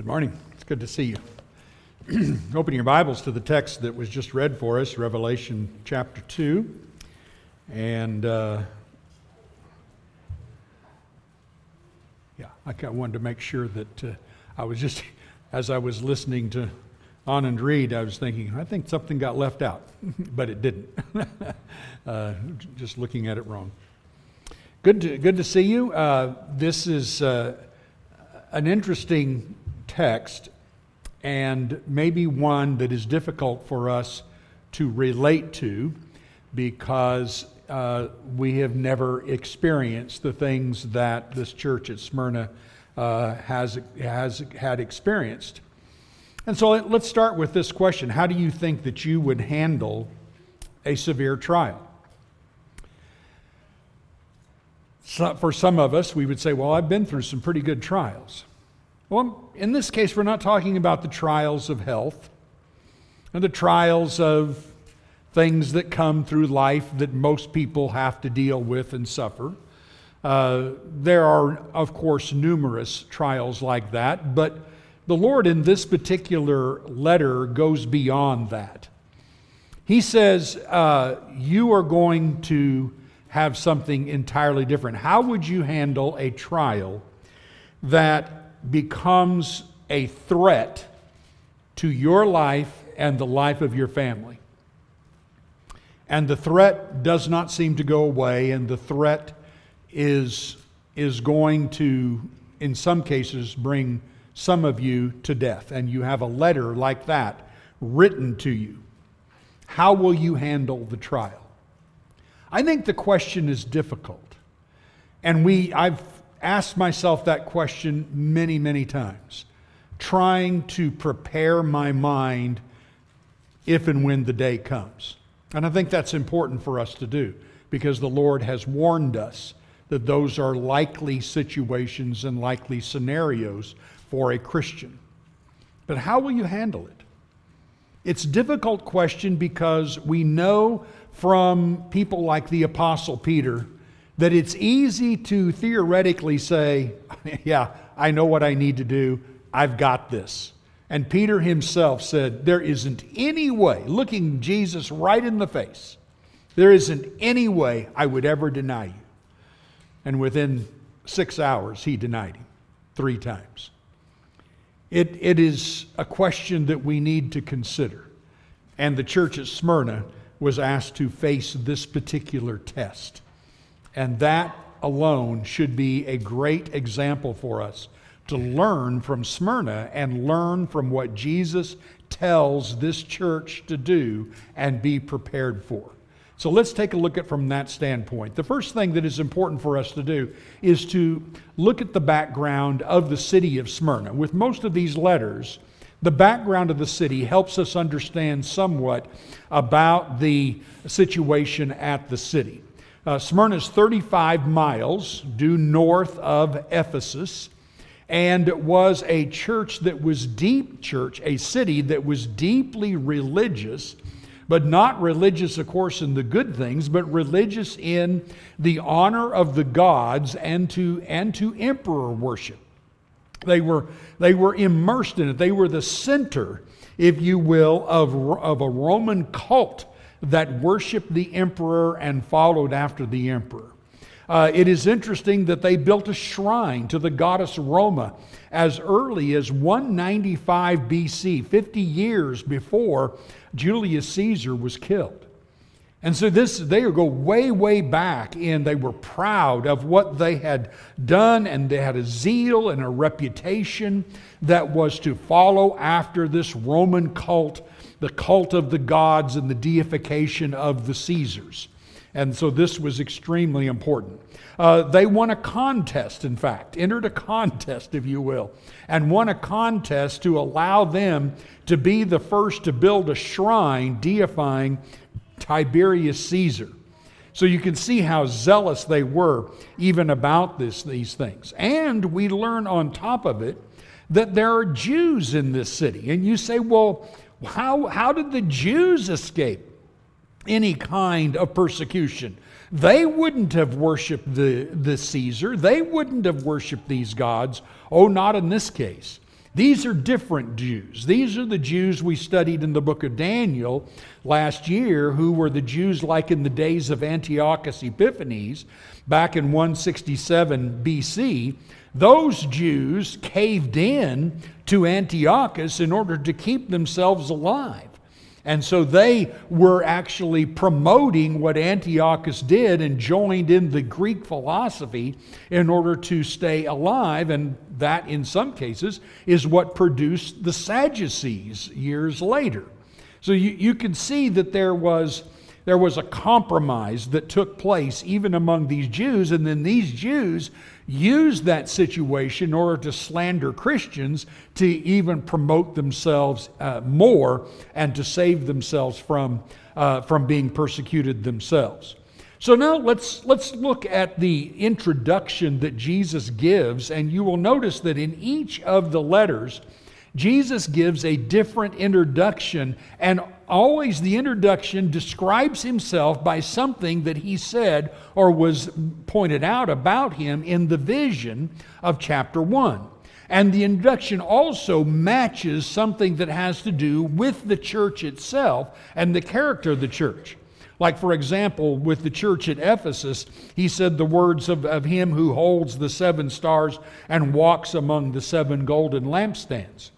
Good morning. It's good to see you. Open your Bibles to the text that was just read for us, Revelation chapter 2. And uh, yeah, I kinda wanted to make sure that uh, I was just, as I was listening to Anand read, I was thinking, I think something got left out, but it didn't. uh, just looking at it wrong. Good to, good to see you. Uh, this is uh, an interesting text and maybe one that is difficult for us to relate to because uh, we have never experienced the things that this church at Smyrna uh, has, has had experienced. And so let's start with this question How do you think that you would handle a severe trial? So for some of us, we would say, Well, I've been through some pretty good trials. Well, in this case, we're not talking about the trials of health and the trials of things that come through life that most people have to deal with and suffer. Uh, there are, of course, numerous trials like that, but the Lord in this particular letter goes beyond that. He says, uh, You are going to have something entirely different. How would you handle a trial that becomes a threat to your life and the life of your family. And the threat does not seem to go away, and the threat is, is going to, in some cases, bring some of you to death. And you have a letter like that written to you. How will you handle the trial? I think the question is difficult. And we, I've asked myself that question many, many times, trying to prepare my mind if and when the day comes. And I think that's important for us to do because the Lord has warned us that those are likely situations and likely scenarios for a Christian. But how will you handle it? It's a difficult question because we know from people like the Apostle Peter that it's easy to theoretically say, Yeah, I know what I need to do. I've got this. And Peter himself said, There isn't any way, looking Jesus right in the face, there isn't any way I would ever deny you. And within six hours, he denied him three times. It, it is a question that we need to consider. And the church at Smyrna was asked to face this particular test. And that alone should be a great example for us to learn from Smyrna and learn from what Jesus tells this church to do and be prepared for. So let's take a look at from that standpoint. The first thing that is important for us to do is to look at the background of the city of Smyrna. With most of these letters, the background of the city helps us understand somewhat about the situation at the city. Uh, Smyrna is 35 miles due north of Ephesus and was a church that was deep church, a city that was deeply religious, but not religious, of course, in the good things, but religious in the honor of the gods and to, and to emperor worship. They were, they were immersed in it. They were the center, if you will, of, of a Roman cult that worshiped the emperor and followed after the emperor. Uh, it is interesting that they built a shrine to the goddess Roma as early as 195 BC, 50 years before Julius Caesar was killed. And so this they go way, way back and they were proud of what they had done, and they had a zeal and a reputation that was to follow after this Roman cult the cult of the gods and the deification of the Caesars. And so this was extremely important. Uh, they won a contest, in fact, entered a contest, if you will, and won a contest to allow them to be the first to build a shrine deifying Tiberius Caesar. So you can see how zealous they were even about this, these things. And we learn on top of it that there are Jews in this city. And you say, well, how, how did the Jews escape any kind of persecution? They wouldn't have worshiped the, the Caesar. They wouldn't have worshiped these gods. Oh, not in this case. These are different Jews. These are the Jews we studied in the book of Daniel last year, who were the Jews like in the days of Antiochus Epiphanes back in 167 BC. Those Jews caved in to Antiochus in order to keep themselves alive. And so they were actually promoting what Antiochus did and joined in the Greek philosophy in order to stay alive. And that, in some cases, is what produced the Sadducees years later. So you, you can see that there was, there was a compromise that took place even among these Jews. And then these Jews use that situation in order to slander Christians to even promote themselves uh, more and to save themselves from, uh, from being persecuted themselves. So now let's, let's look at the introduction that Jesus gives, and you will notice that in each of the letters, Jesus gives a different introduction, and always the introduction describes himself by something that he said or was pointed out about him in the vision of chapter 1. And the introduction also matches something that has to do with the church itself and the character of the church. Like, for example, with the church at Ephesus, he said the words of, of him who holds the seven stars and walks among the seven golden lampstands.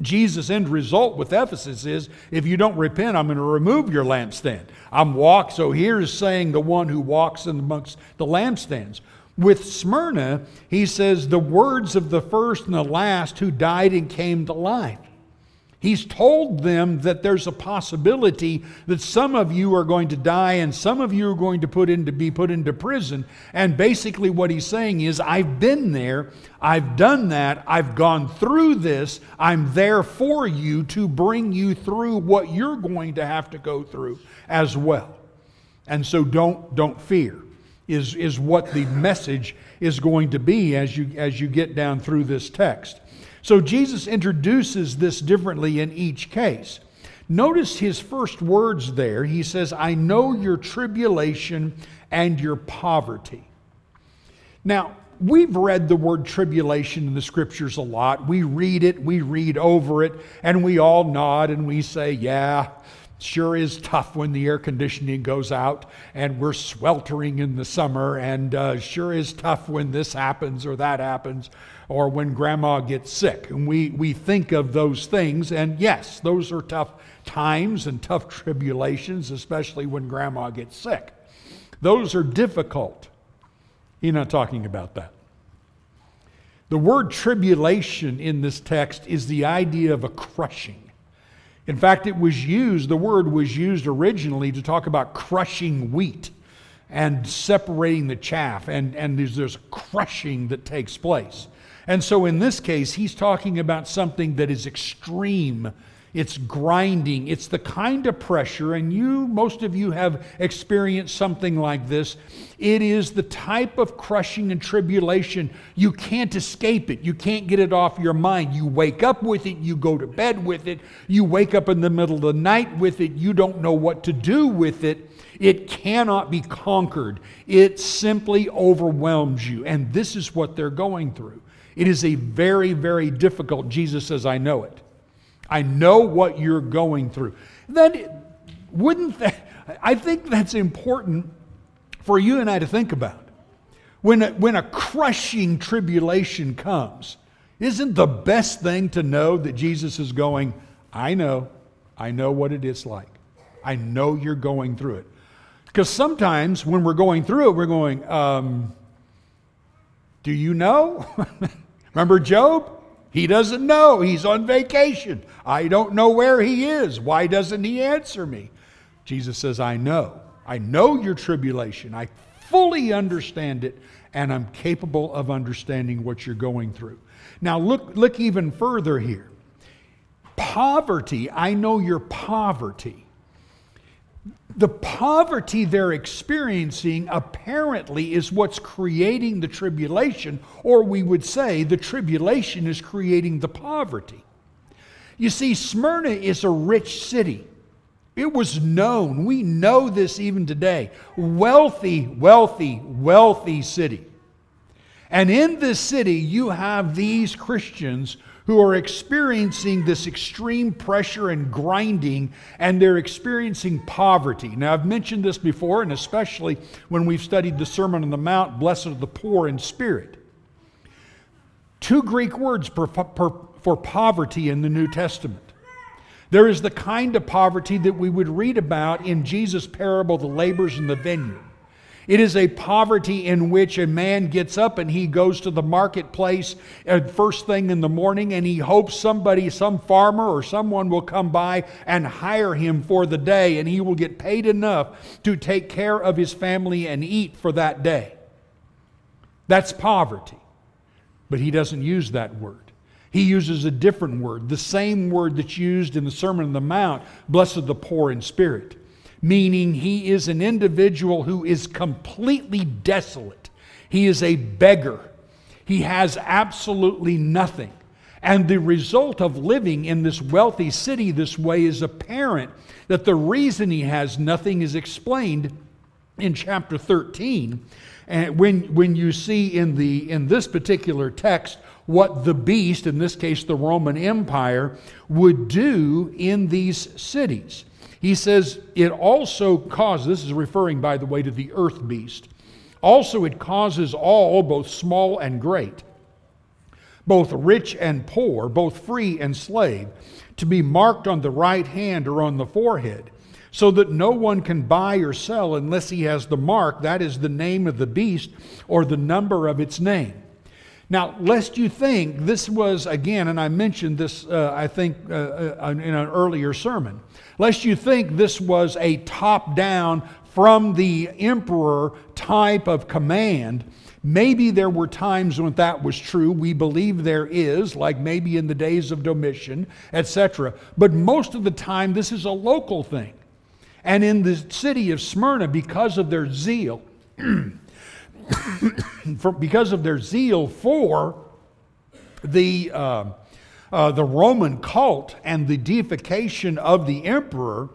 Jesus' end result with Ephesus is if you don't repent, I'm going to remove your lampstand. I'm walk, so here's saying the one who walks in amongst the lampstands. With Smyrna, he says the words of the first and the last who died and came to life. He's told them that there's a possibility that some of you are going to die and some of you are going to put into be put into prison. And basically what he's saying is I've been there, I've done that, I've gone through this, I'm there for you to bring you through what you're going to have to go through as well. And so don't don't fear is is what the message is going to be as you as you get down through this text. So Jesus introduces this differently in each case. Notice his first words there. He says, I know your tribulation and your poverty. Now, we've read the word tribulation in the scriptures a lot. We read it, we read over it, and we all nod and we say, Yeah, sure is tough when the air conditioning goes out and we're sweltering in the summer, and uh, sure is tough when this happens or that happens or when grandma gets sick. And we, we think of those things, and yes, those are tough times and tough tribulations, especially when grandma gets sick. Those are difficult. He's not talking about that. The word tribulation in this text is the idea of a crushing. In fact, it was used, the word was used originally to talk about crushing wheat and separating the chaff, and, and there's, there's crushing that takes place. And so in this case, he's talking about something that is extreme. It's grinding. It's the kind of pressure, and you, most of you have experienced something like this. It is the type of crushing and tribulation. You can't escape it. You can't get it off your mind. You wake up with it. You go to bed with it. You wake up in the middle of the night with it. You don't know what to do with it. It cannot be conquered. It simply overwhelms you. And this is what they're going through. It is a very, very difficult. Jesus says, I know it. I know what you're going through. Then, wouldn't that, I think that's important for you and I to think about. When a, when a crushing tribulation comes, isn't the best thing to know that Jesus is going, I know, I know what it is like. I know you're going through it. Because sometimes when we're going through it, we're going, um, Do you know? Remember Job? He doesn't know. He's on vacation. I don't know where he is. Why doesn't he answer me? Jesus says, I know. I know your tribulation. I fully understand it, and I'm capable of understanding what you're going through. Now, look, look even further here. Poverty, I know your poverty the poverty they're experiencing apparently is what's creating the tribulation, or we would say the tribulation is creating the poverty. You see, Smyrna is a rich city. It was known. We know this even today. Wealthy, wealthy, wealthy city. And in this city, you have these Christians who are experiencing this extreme pressure and grinding, and they're experiencing poverty. Now, I've mentioned this before, and especially when we've studied the Sermon on the Mount Blessed are the poor in spirit. Two Greek words for, for, for poverty in the New Testament. There is the kind of poverty that we would read about in Jesus' parable, the Labors in the vineyard. It is a poverty in which a man gets up and he goes to the marketplace at first thing in the morning and he hopes somebody, some farmer or someone will come by and hire him for the day and he will get paid enough to take care of his family and eat for that day. That's poverty. But he doesn't use that word. He uses a different word, the same word that's used in the Sermon on the Mount blessed the poor in spirit meaning he is an individual who is completely desolate. He is a beggar. He has absolutely nothing. And the result of living in this wealthy city this way is apparent that the reason he has nothing is explained in chapter 13. And when, when you see in, the, in this particular text what the beast, in this case the Roman Empire, would do in these cities. He says it also causes, this is referring, by the way, to the earth beast. Also, it causes all, both small and great, both rich and poor, both free and slave, to be marked on the right hand or on the forehead, so that no one can buy or sell unless he has the mark, that is the name of the beast or the number of its name. Now, lest you think this was, again, and I mentioned this, uh, I think, uh, uh, in an earlier sermon lest you think this was a top down from the emperor type of command. Maybe there were times when that was true. We believe there is, like maybe in the days of Domitian, etc. But most of the time, this is a local thing. And in the city of Smyrna, because of their zeal, for, because of their zeal for the uh, uh, the Roman cult and the deification of the emperor,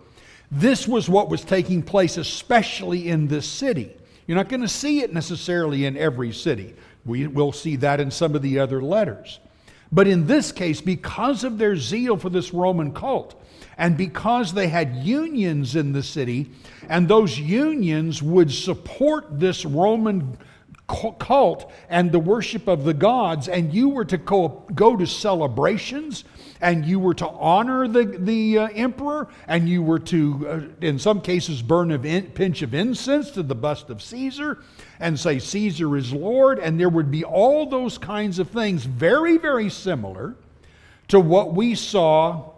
this was what was taking place, especially in this city. You're not going to see it necessarily in every city. We will see that in some of the other letters. But in this case, because of their zeal for this Roman cult, and because they had unions in the city, and those unions would support this Roman cult and the worship of the gods, and you were to go, go to celebrations, and you were to honor the, the uh, emperor, and you were to, uh, in some cases, burn a in, pinch of incense to the bust of Caesar and say, Caesar is Lord, and there would be all those kinds of things, very, very similar to what we saw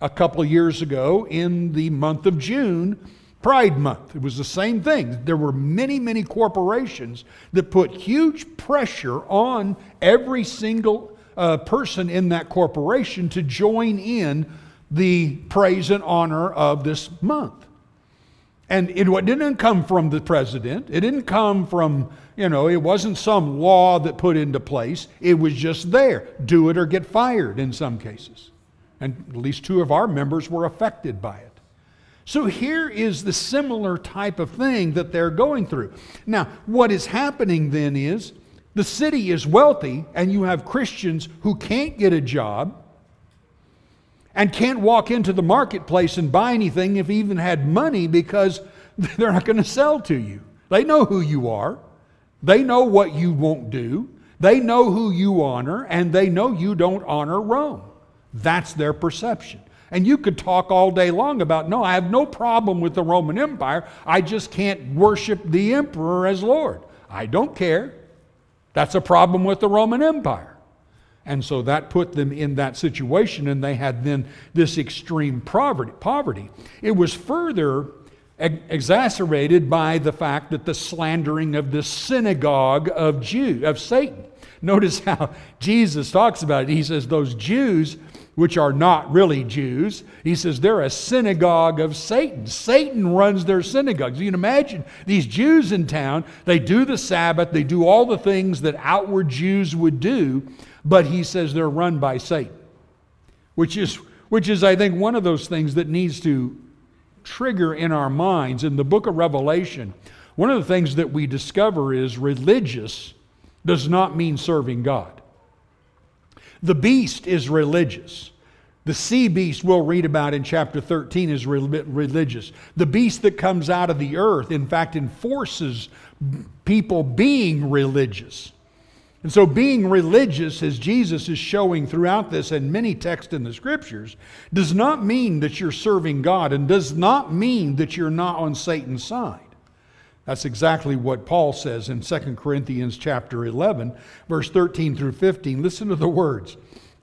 a couple years ago in the month of June Pride Month. It was the same thing. There were many, many corporations that put huge pressure on every single uh, person in that corporation to join in the praise and honor of this month. And it didn't come from the president. It didn't come from, you know, it wasn't some law that put into place. It was just there. Do it or get fired in some cases. And at least two of our members were affected by it. So here is the similar type of thing that they're going through. Now, what is happening then is the city is wealthy, and you have Christians who can't get a job and can't walk into the marketplace and buy anything if even had money because they're not going to sell to you. They know who you are, they know what you won't do, they know who you honor, and they know you don't honor Rome. That's their perception. And you could talk all day long about, no, I have no problem with the Roman Empire. I just can't worship the emperor as Lord. I don't care. That's a problem with the Roman Empire. And so that put them in that situation, and they had then this extreme poverty. It was further exacerbated by the fact that the slandering of the synagogue of Jew of Satan. Notice how Jesus talks about it. He says, Those Jews which are not really Jews. He says they're a synagogue of Satan. Satan runs their synagogues. You can imagine these Jews in town, they do the Sabbath, they do all the things that outward Jews would do, but he says they're run by Satan, which is, which is I think, one of those things that needs to trigger in our minds. In the book of Revelation, one of the things that we discover is religious does not mean serving God. The beast is religious. The sea beast we'll read about in chapter 13 is religious. The beast that comes out of the earth, in fact, enforces people being religious. And so, being religious, as Jesus is showing throughout this and many texts in the scriptures, does not mean that you're serving God and does not mean that you're not on Satan's side. That's exactly what Paul says in 2 Corinthians chapter 11, verse 13 through 15. Listen to the words.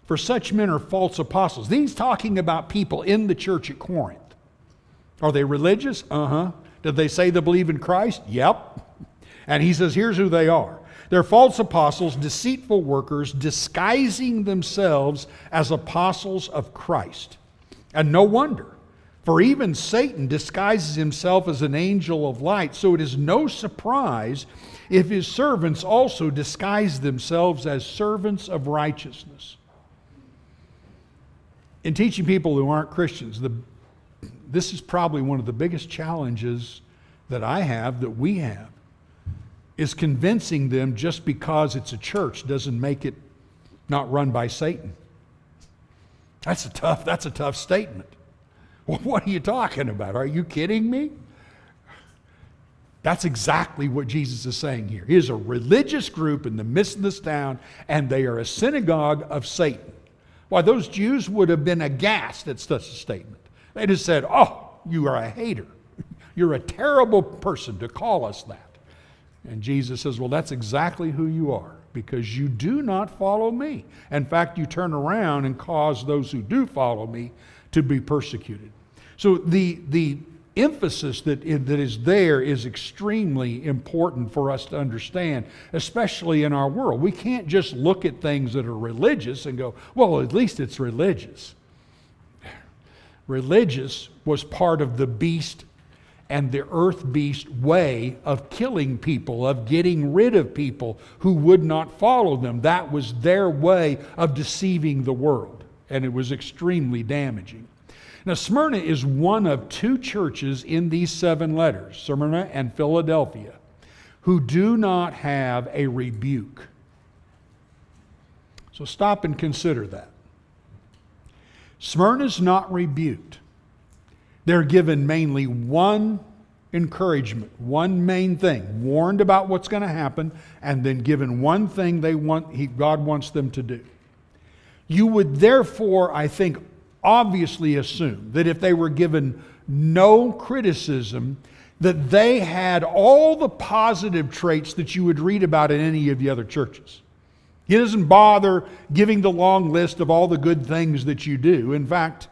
For such men are false apostles. These talking about people in the church at Corinth. Are they religious? Uh huh. Did they say they believe in Christ? Yep. And he says, here's who they are they're false apostles, deceitful workers, disguising themselves as apostles of Christ. And no wonder, for even Satan disguises himself as an angel of light, so it is no surprise if his servants also disguise themselves as servants of righteousness. In teaching people who aren't Christians, the, this is probably one of the biggest challenges that I have, that we have is convincing them just because it's a church doesn't make it not run by Satan. That's a tough, that's a tough statement. Well, what are you talking about? Are you kidding me? That's exactly what Jesus is saying here. He is a religious group in the midst of this town, and they are a synagogue of Satan. Why, those Jews would have been aghast at such a statement. They'd have said, Oh, you are a hater. You're a terrible person to call us that. And Jesus says, Well, that's exactly who you are because you do not follow me. In fact, you turn around and cause those who do follow me to be persecuted. So the, the emphasis that, that is there is extremely important for us to understand, especially in our world. We can't just look at things that are religious and go, well, at least it's religious. Religious was part of the beast and the earth beast way of killing people, of getting rid of people who would not follow them. That was their way of deceiving the world, and it was extremely damaging. Now, Smyrna is one of two churches in these seven letters, Smyrna and Philadelphia, who do not have a rebuke. So stop and consider that. Smyrna is not rebuked. They're given mainly one encouragement, one main thing, warned about what's going to happen, and then given one thing they want, he, God wants them to do. You would therefore, I think, obviously assume that if they were given no criticism, that they had all the positive traits that you would read about in any of the other churches. He doesn't bother giving the long list of all the good things that you do. In fact,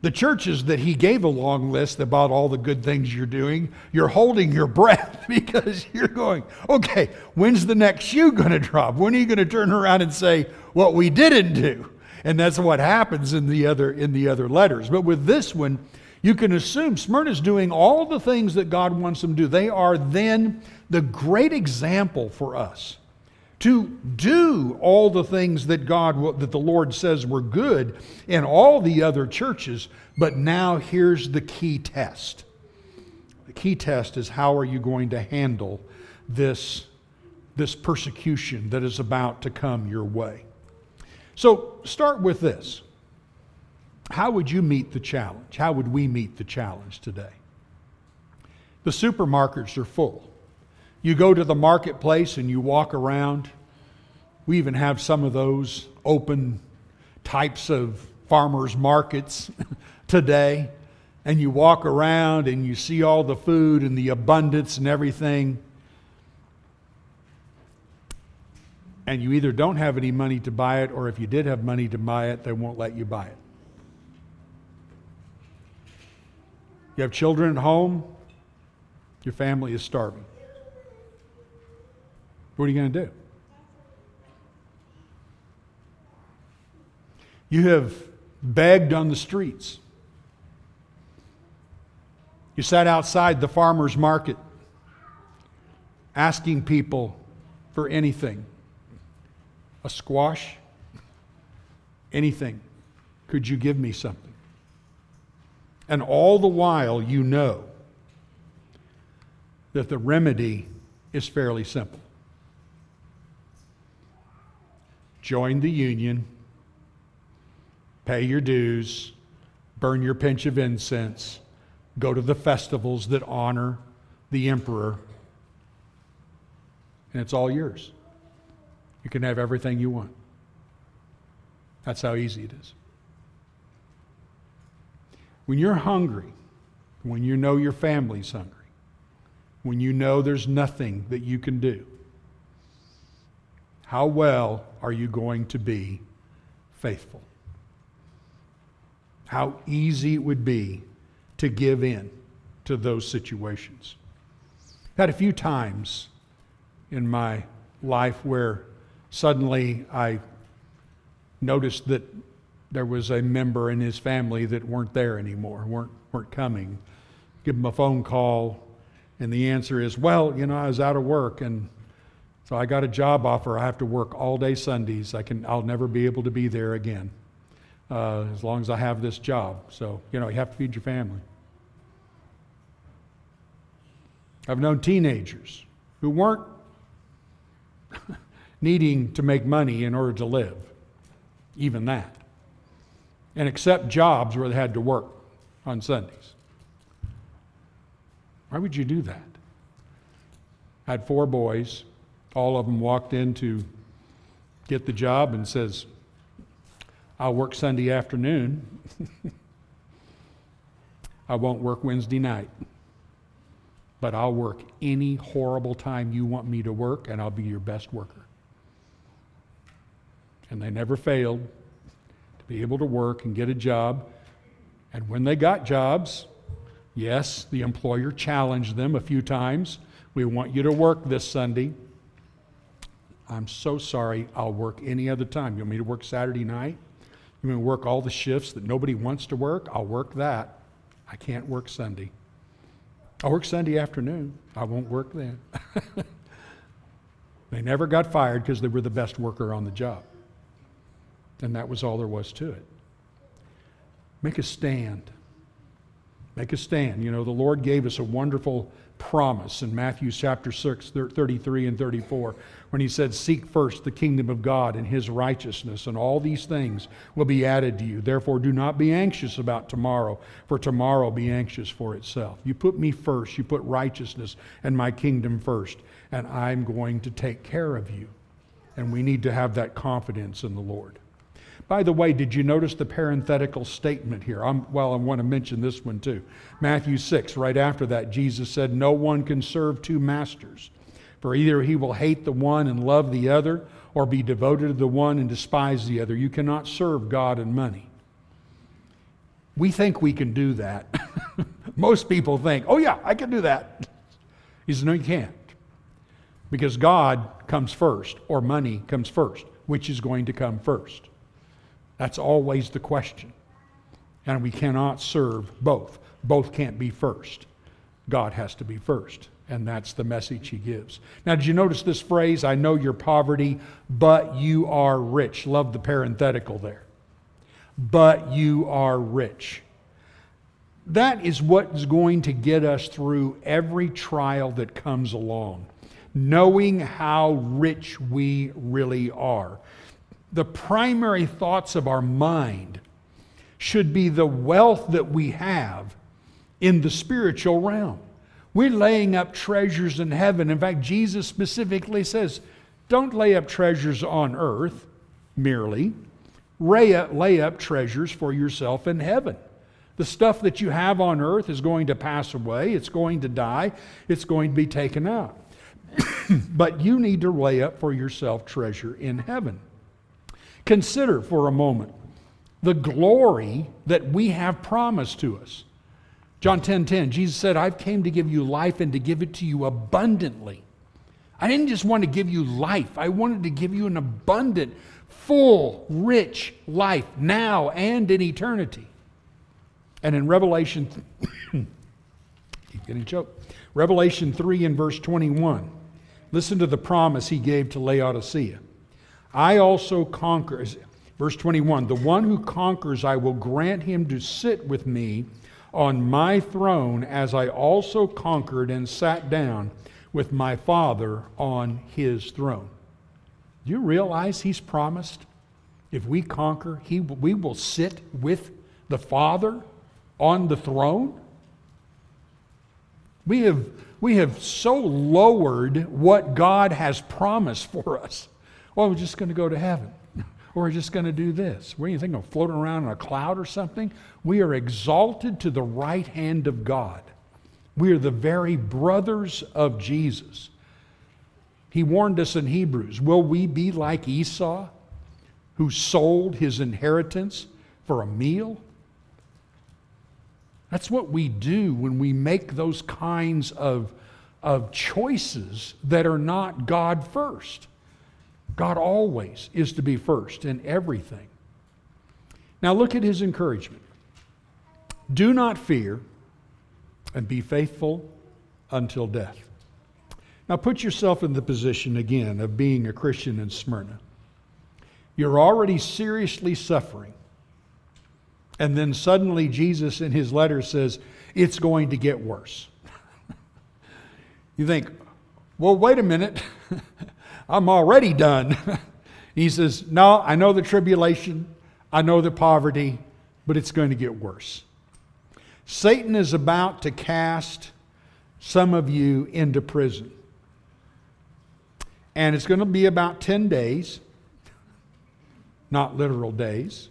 the churches that he gave a long list about all the good things you're doing, you're holding your breath because you're going, okay, when's the next shoe going to drop? When are you going to turn around and say what we didn't do? And that's what happens in the other in the other letters. But with this one, you can assume Smyrna's doing all the things that God wants them to do. They are then the great example for us to do all the things that God that the Lord says were good in all the other churches but now here's the key test. The key test is how are you going to handle this this persecution that is about to come your way? So start with this. How would you meet the challenge? How would we meet the challenge today? The supermarkets are full you go to the marketplace and you walk around. We even have some of those open types of farmers markets today. And you walk around and you see all the food and the abundance and everything. And you either don't have any money to buy it, or if you did have money to buy it, they won't let you buy it. You have children at home, your family is starving. What are you going to do? You have begged on the streets. You sat outside the farmer's market asking people for anything a squash, anything. Could you give me something? And all the while, you know that the remedy is fairly simple. Join the union, pay your dues, burn your pinch of incense, go to the festivals that honor the emperor, and it's all yours. You can have everything you want. That's how easy it is. When you're hungry, when you know your family's hungry, when you know there's nothing that you can do, how well are you going to be faithful? How easy it would be to give in to those situations. Had a few times in my life where suddenly I noticed that there was a member in his family that weren't there anymore, weren't, weren't coming. Give him a phone call, and the answer is, well, you know, I was out of work, and so I got a job offer. I have to work all day Sundays. I can, I'll never be able to be there again uh, as long as I have this job. So, you know, you have to feed your family. I've known teenagers who weren't needing to make money in order to live, even that, and accept jobs where they had to work on Sundays. Why would you do that? I had four boys. All of them walked in to get the job and says, I'll work Sunday afternoon. I won't work Wednesday night. But I'll work any horrible time you want me to work, and I'll be your best worker. And they never failed to be able to work and get a job. And when they got jobs, yes, the employer challenged them a few times. We want you to work this Sunday. I'm so sorry, I'll work any other time. You want me to work Saturday night? You want me to work all the shifts that nobody wants to work? I'll work that. I can't work Sunday. I'll work Sunday afternoon. I won't work then. they never got fired because they were the best worker on the job. And that was all there was to it. Make a stand. Make a stand. You know, the Lord gave us a wonderful promise in Matthew chapter 6, 33 and 34, when he said, Seek first the kingdom of God and his righteousness, and all these things will be added to you. Therefore, do not be anxious about tomorrow, for tomorrow be anxious for itself. You put me first, you put righteousness and my kingdom first, and I'm going to take care of you. And we need to have that confidence in the Lord. By the way, did you notice the parenthetical statement here? I'm, well, I want to mention this one too. Matthew 6, right after that, Jesus said, No one can serve two masters, for either he will hate the one and love the other, or be devoted to the one and despise the other. You cannot serve God and money. We think we can do that. Most people think, oh, yeah, I can do that. He says, no, you can't. Because God comes first, or money comes first. Which is going to come first? That's always the question. And we cannot serve both. Both can't be first. God has to be first. And that's the message he gives. Now, did you notice this phrase? I know your poverty, but you are rich. Love the parenthetical there. But you are rich. That is what is going to get us through every trial that comes along, knowing how rich we really are the primary thoughts of our mind should be the wealth that we have in the spiritual realm. We're laying up treasures in heaven. In fact, Jesus specifically says, don't lay up treasures on earth merely, lay up treasures for yourself in heaven. The stuff that you have on earth is going to pass away, it's going to die, it's going to be taken out. but you need to lay up for yourself treasure in heaven. Consider for a moment the glory that we have promised to us. John 10:10, 10, 10, Jesus said, "I've came to give you life and to give it to you abundantly." I didn't just want to give you life. I wanted to give you an abundant, full, rich life now and in eternity. And in Revelation keep getting choked. Revelation 3 and verse 21. Listen to the promise he gave to Laodicea. I also conquer. Verse 21 The one who conquers, I will grant him to sit with me on my throne, as I also conquered and sat down with my Father on his throne. Do you realize he's promised if we conquer, he, we will sit with the Father on the throne? We have, we have so lowered what God has promised for us. Well, we're just going to go to heaven. Or we're just going to do this. What do you think of floating around in a cloud or something? We are exalted to the right hand of God. We are the very brothers of Jesus. He warned us in Hebrews Will we be like Esau, who sold his inheritance for a meal? That's what we do when we make those kinds of, of choices that are not God first. God always is to be first in everything. Now look at his encouragement. Do not fear and be faithful until death. Now put yourself in the position again of being a Christian in Smyrna. You're already seriously suffering. And then suddenly Jesus in his letter says, it's going to get worse. you think, well, wait a minute. I'm already done. he says, no, I know the tribulation. I know the poverty, but it's going to get worse. Satan is about to cast some of you into prison. And it's going to be about 10 days, not literal days.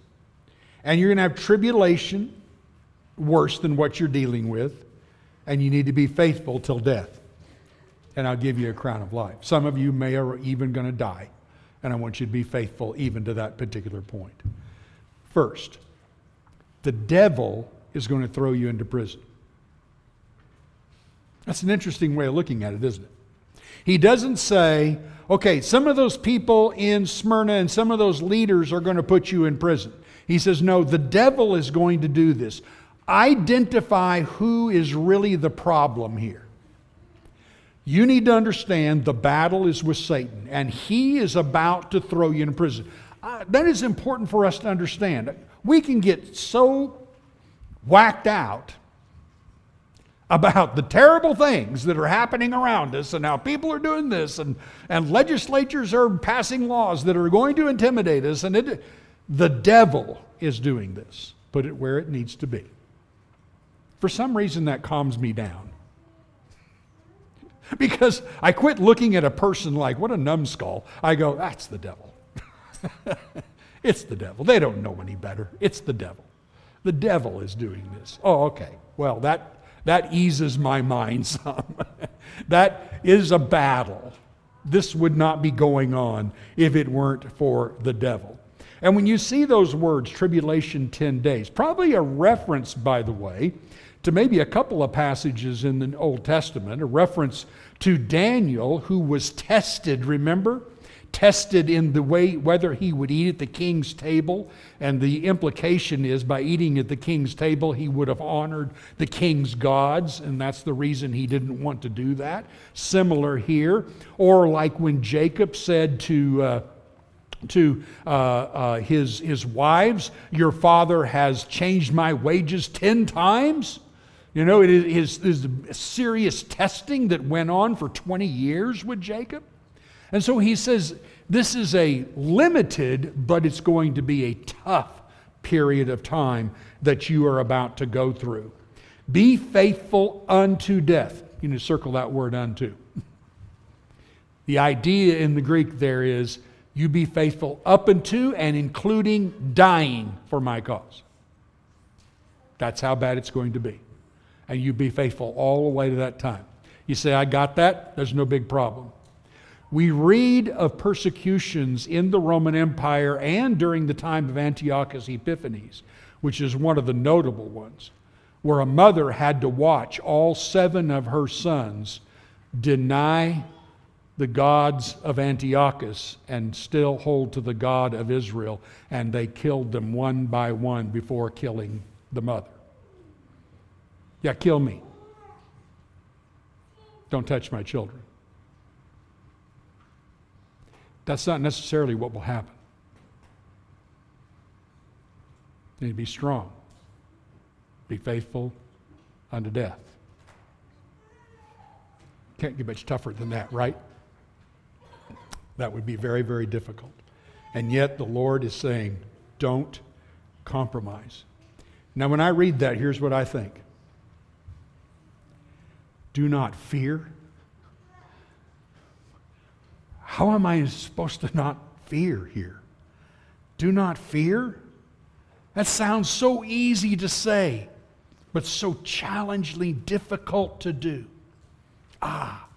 And you're going to have tribulation worse than what you're dealing with. And you need to be faithful till death. And I'll give you a crown of life. Some of you may are even going to die. And I want you to be faithful even to that particular point. First, the devil is going to throw you into prison. That's an interesting way of looking at it, isn't it? He doesn't say, okay, some of those people in Smyrna and some of those leaders are going to put you in prison. He says, no, the devil is going to do this. Identify who is really the problem here. You need to understand the battle is with Satan, and he is about to throw you in prison. Uh, that is important for us to understand. We can get so whacked out about the terrible things that are happening around us and how people are doing this and, and legislatures are passing laws that are going to intimidate us and it, the devil is doing this put it where it needs to be for some reason that calms me down because i quit looking at a person like what a numbskull i go that's the devil it's the devil they don't know any better it's the devil the devil is doing this. Oh, okay. Well, that, that eases my mind some. that is a battle. This would not be going on if it weren't for the devil. And when you see those words, tribulation 10 days, probably a reference, by the way, to maybe a couple of passages in the Old Testament, a reference to Daniel who was tested, remember? tested in the way whether he would eat at the king's table. And the implication is by eating at the king's table, he would have honored the king's gods, and that's the reason he didn't want to do that. Similar here. Or like when Jacob said to. Uh, to uh, uh, his, his wives, Your father has changed my wages 10 times. You know, it is, is serious testing that went on for 20 years with Jacob. And so he says, this is a limited, but it's going to be a tough period of time that you are about to go through. Be faithful unto death. You need to circle that word unto. The idea in the Greek there is you be faithful up unto and including dying for my cause. That's how bad it's going to be. And you be faithful all the way to that time. You say, I got that, there's no big problem. We read of persecutions in the Roman Empire and during the time of Antiochus Epiphanes, which is one of the notable ones, where a mother had to watch all seven of her sons deny the gods of Antiochus and still hold to the God of Israel, and they killed them one by one before killing the mother. Yeah, kill me. Don't touch my children. That's not necessarily what will happen. You need to be strong, be faithful unto death. Can't get much tougher than that, right? That would be very, very difficult. And yet the Lord is saying, don't compromise. Now, when I read that, here's what I think do not fear. How am I supposed to not fear here? Do not fear? That sounds so easy to say, but so challengingly difficult to do. Ah,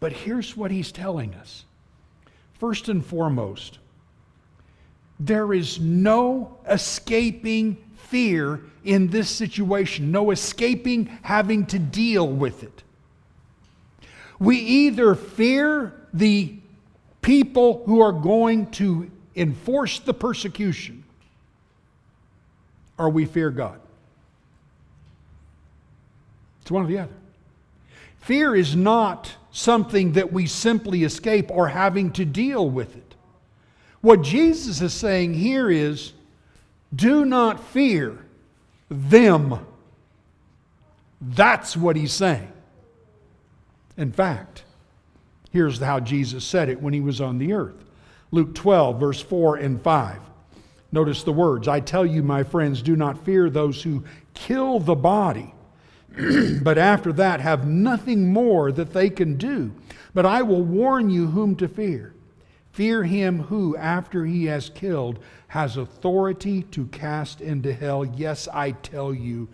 but here's what he's telling us. First and foremost, there is no escaping fear in this situation, no escaping having to deal with it. We either fear the people who are going to enforce the persecution, or we fear God. It's one or the other. Fear is not something that we simply escape or having to deal with it. What Jesus is saying here is do not fear them. That's what he's saying. In fact, here's how Jesus said it when he was on the earth Luke 12, verse 4 and 5. Notice the words I tell you, my friends, do not fear those who kill the body, but after that have nothing more that they can do. But I will warn you whom to fear. Fear him who, after he has killed, has authority to cast into hell. Yes, I tell you,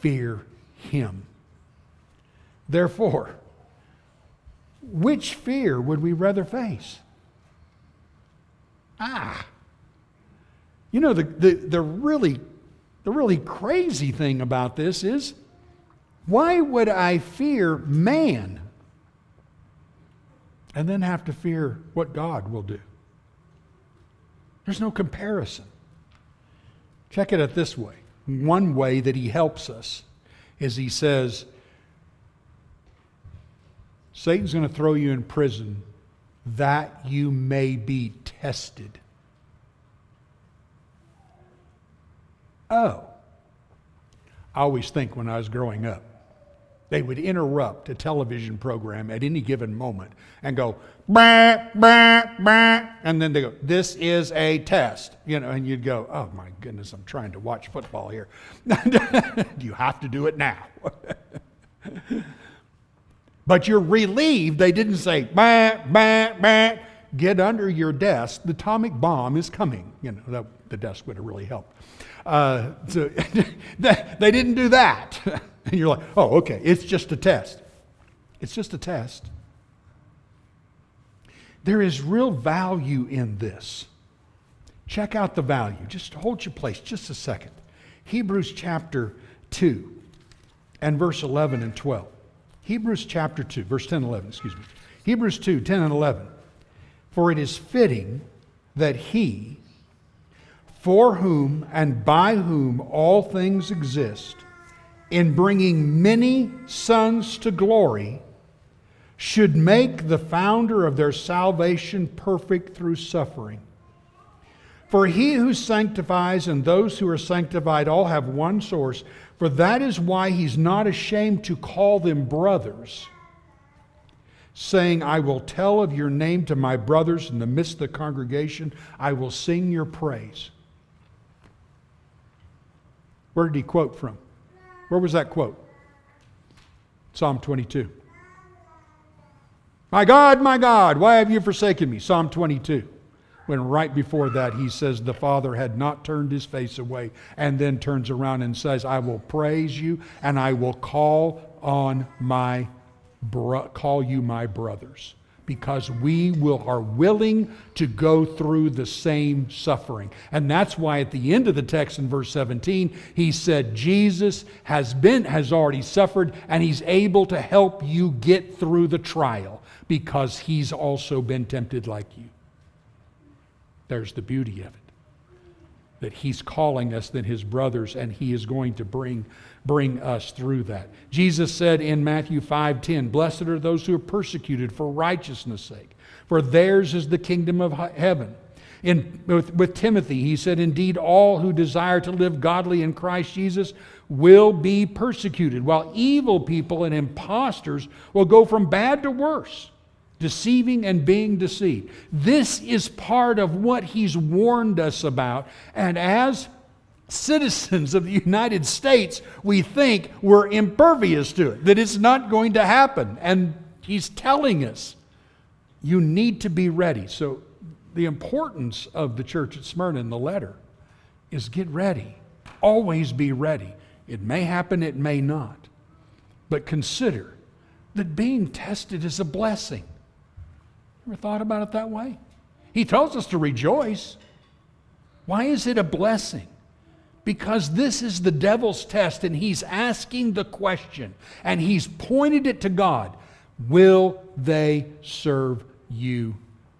fear him. Therefore, which fear would we rather face? Ah. You know, the, the, the, really, the really crazy thing about this is why would I fear man and then have to fear what God will do? There's no comparison. Check it out this way. One way that he helps us is he says, Satan's going to throw you in prison that you may be tested. Oh, I always think when I was growing up, they would interrupt a television program at any given moment and go, bah, bah, bah, and then they go, this is a test. You know, and you'd go, oh my goodness, I'm trying to watch football here. you have to do it now. but you're relieved they didn't say, bah, bah, bah, get under your desk. The atomic bomb is coming. You know, that, the desk would have really helped. Uh, so they didn't do that. And you're like, oh, okay, it's just a test. It's just a test. There is real value in this. Check out the value. Just hold your place just a second. Hebrews chapter 2 and verse 11 and 12. Hebrews chapter 2, verse 10 and 11, excuse me. Hebrews 2, 10 and 11. For it is fitting that he, for whom and by whom all things exist, in bringing many sons to glory, should make the founder of their salvation perfect through suffering. For he who sanctifies and those who are sanctified all have one source, for that is why he's not ashamed to call them brothers, saying, I will tell of your name to my brothers in the midst of the congregation, I will sing your praise. Where did he quote from? Where was that quote? Psalm 22. My God, my God, why have you forsaken me? Psalm 22. When right before that he says the Father had not turned his face away, and then turns around and says, I will praise you and I will call on my bro- call you my brothers because we will, are willing to go through the same suffering. And that's why at the end of the text in verse 17, he said, Jesus has been, has already suffered, and he's able to help you get through the trial because he's also been tempted like you. There's the beauty of it. That he's calling us than his brothers, and he is going to bring bring us through that. Jesus said in Matthew 5:10, "Blessed are those who are persecuted for righteousness' sake, for theirs is the kingdom of heaven." In, with, with Timothy, he said, Indeed, all who desire to live godly in Christ Jesus will be persecuted, while evil people and impostors will go from bad to worse. Deceiving and being deceived. This is part of what he's warned us about. And as citizens of the United States, we think we're impervious to it, that it's not going to happen. And he's telling us, you need to be ready. So, the importance of the church at Smyrna in the letter is get ready. Always be ready. It may happen, it may not. But consider that being tested is a blessing. Ever thought about it that way? He tells us to rejoice. Why is it a blessing? Because this is the devil's test, and he's asking the question, and he's pointed it to God Will they serve you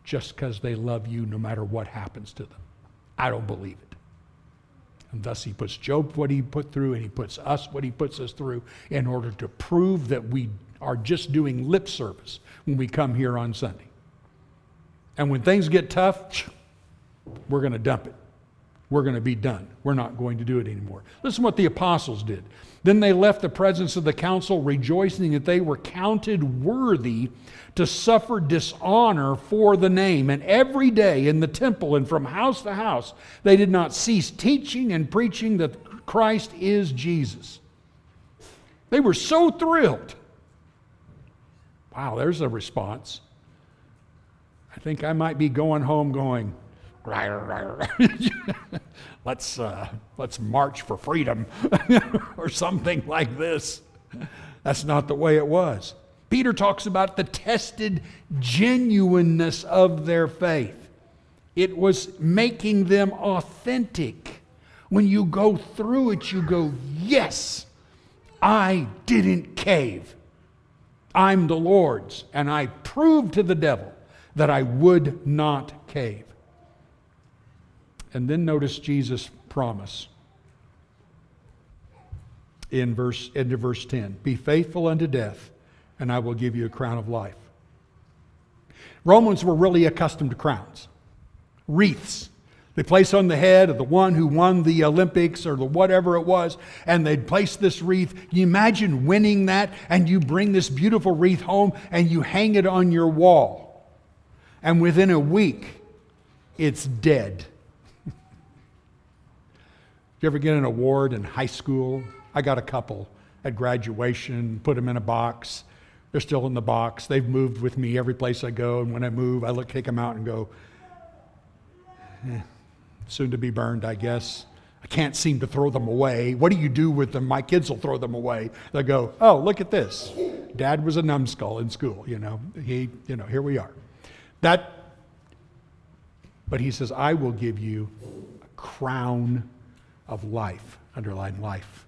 just because they love you no matter what happens to them? I don't believe it. And thus he puts Job what he put through, and he puts us what he puts us through in order to prove that we are just doing lip service when we come here on Sunday. And when things get tough, we're going to dump it. We're going to be done. We're not going to do it anymore. Listen what the apostles did. Then they left the presence of the council, rejoicing that they were counted worthy to suffer dishonor for the name. And every day in the temple and from house to house, they did not cease teaching and preaching that Christ is Jesus. They were so thrilled. Wow, there's a response. Think I might be going home going, let's, uh, let's march for freedom or something like this. That's not the way it was. Peter talks about the tested genuineness of their faith. It was making them authentic. When you go through it, you go, Yes, I didn't cave. I'm the Lord's, and I proved to the devil that I would not cave. And then notice Jesus' promise in verse into verse 10. Be faithful unto death, and I will give you a crown of life. Romans were really accustomed to crowns, wreaths. They place on the head of the one who won the Olympics or the whatever it was, and they'd place this wreath. You imagine winning that, and you bring this beautiful wreath home and you hang it on your wall and within a week, it's dead. Did you ever get an award in high school? I got a couple at graduation, put them in a box. They're still in the box. They've moved with me every place I go, and when I move, I look, take them out and go, eh, soon to be burned, I guess. I can't seem to throw them away. What do you do with them? My kids will throw them away. They'll go, oh, look at this. Dad was a numbskull in school, you know. He, you know, here we are. That, but he says, I will give you a crown of life, underline life.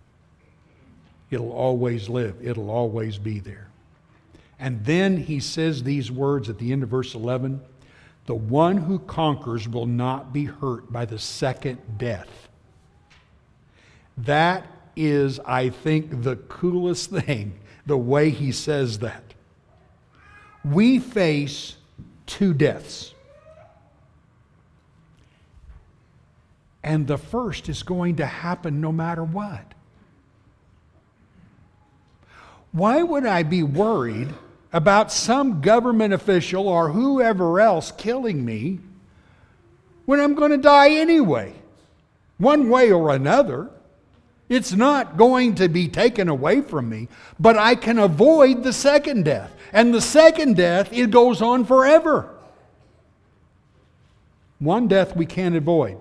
It'll always live, it'll always be there. And then he says these words at the end of verse 11 The one who conquers will not be hurt by the second death. That is, I think, the coolest thing, the way he says that. We face two deaths. And the first is going to happen no matter what. Why would I be worried about some government official or whoever else killing me when I'm going to die anyway? One way or another. It's not going to be taken away from me, but I can avoid the second death. And the second death, it goes on forever. One death we can't avoid.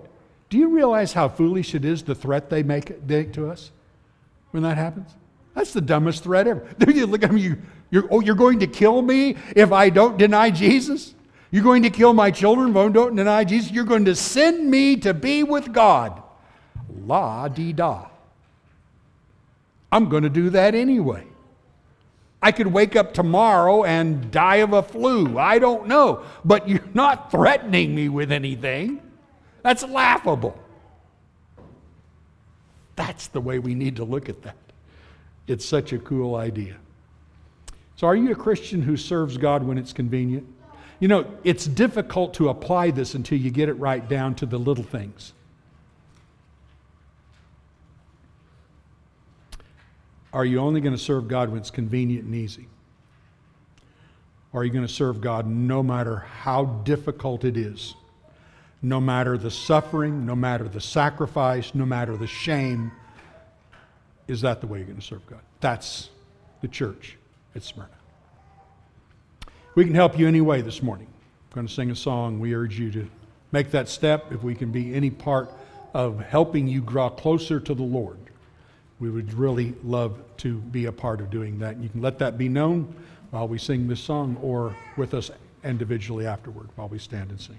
Do you realize how foolish it is the threat they make, make to us when that happens? That's the dumbest threat ever. you look at me, you, you're, oh, you're going to kill me if I don't deny Jesus? You're going to kill my children if I don't deny Jesus? You're going to send me to be with God. La di da. I'm going to do that anyway. I could wake up tomorrow and die of a flu. I don't know. But you're not threatening me with anything. That's laughable. That's the way we need to look at that. It's such a cool idea. So, are you a Christian who serves God when it's convenient? You know, it's difficult to apply this until you get it right down to the little things. Are you only going to serve God when it's convenient and easy? Or are you going to serve God no matter how difficult it is? No matter the suffering, no matter the sacrifice, no matter the shame, is that the way you're going to serve God? That's the church at Smyrna. We can help you any way this morning. I'm going to sing a song. We urge you to make that step. If we can be any part of helping you draw closer to the Lord, we would really love to be a part of doing that. And You can let that be known while we sing this song or with us individually afterward while we stand and sing.